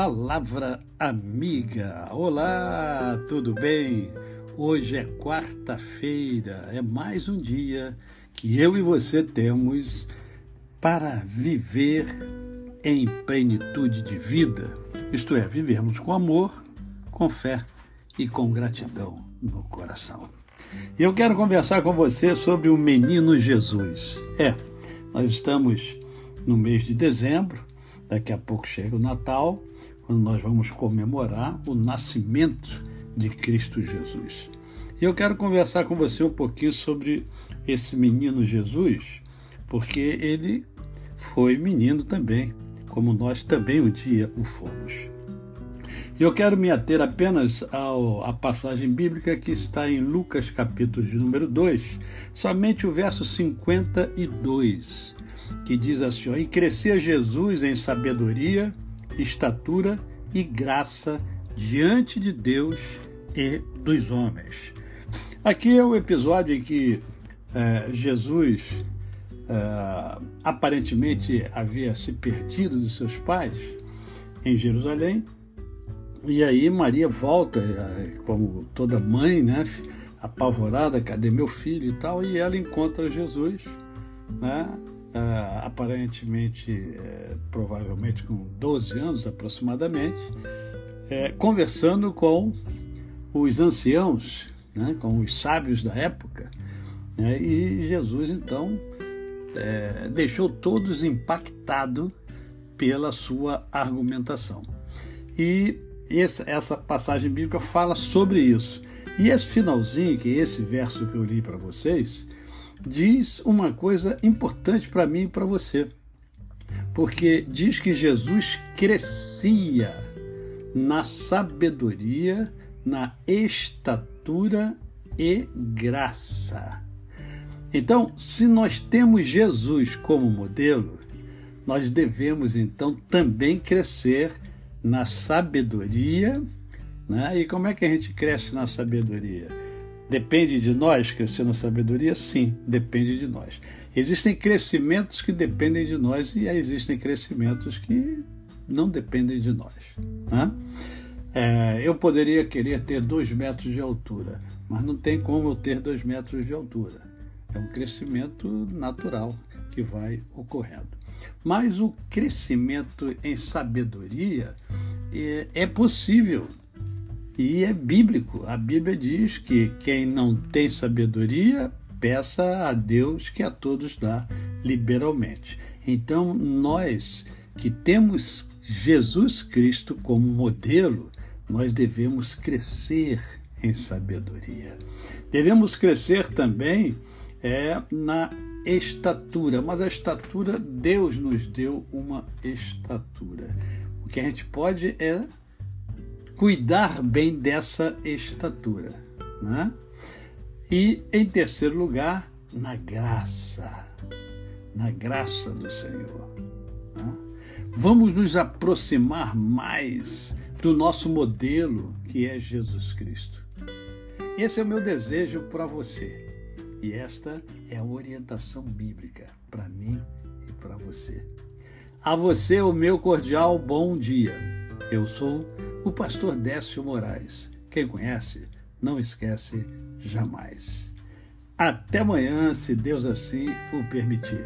Palavra Amiga. Olá, tudo bem? Hoje é quarta-feira, é mais um dia que eu e você temos para viver em plenitude de vida, isto é, vivermos com amor, com fé e com gratidão no coração. Eu quero conversar com você sobre o menino Jesus. É, nós estamos no mês de dezembro, daqui a pouco chega o Natal quando nós vamos comemorar o nascimento de Cristo Jesus. E eu quero conversar com você um pouquinho sobre esse menino Jesus, porque ele foi menino também, como nós também um dia o fomos. Eu quero me ater apenas ao, à passagem bíblica que está em Lucas, capítulo de número 2, somente o verso 52, que diz assim: E crescia Jesus em sabedoria estatura e graça diante de Deus e dos homens. Aqui é o episódio em que é, Jesus é, aparentemente havia se perdido de seus pais em Jerusalém. E aí Maria volta, é, como toda mãe, né, apavorada, cadê meu filho e tal, e ela encontra Jesus, né, uh, aparentemente, uh, provavelmente com 12 anos aproximadamente, uh, conversando com os anciãos, né, com os sábios da época, né, e Jesus então eh, deixou todos impactados pela sua argumentação. E essa, essa passagem bíblica fala sobre isso. E esse finalzinho, que é esse verso que eu li para vocês, diz uma coisa importante para mim e para você. Porque diz que Jesus crescia na sabedoria, na estatura e graça. Então, se nós temos Jesus como modelo, nós devemos então também crescer na sabedoria. Né? E como é que a gente cresce na sabedoria? Depende de nós crescer na sabedoria? Sim, depende de nós. Existem crescimentos que dependem de nós e existem crescimentos que não dependem de nós. Né? É, eu poderia querer ter dois metros de altura, mas não tem como eu ter dois metros de altura. É um crescimento natural que vai ocorrendo. Mas o crescimento em sabedoria é, é possível e é bíblico. A Bíblia diz que quem não tem sabedoria, peça a Deus que a todos dá liberalmente. Então, nós que temos Jesus Cristo como modelo, nós devemos crescer em sabedoria. Devemos crescer também é, na estatura, mas a estatura, Deus nos deu uma estatura. O que a gente pode é cuidar bem dessa estatura. Né? E, em terceiro lugar, na graça, na graça do Senhor. Né? Vamos nos aproximar mais do nosso modelo, que é Jesus Cristo. Esse é o meu desejo para você. E esta é a orientação bíblica para mim e para você. A você, o meu cordial bom dia. Eu sou o pastor Décio Moraes. Quem conhece, não esquece jamais. Até amanhã, se Deus assim o permitir.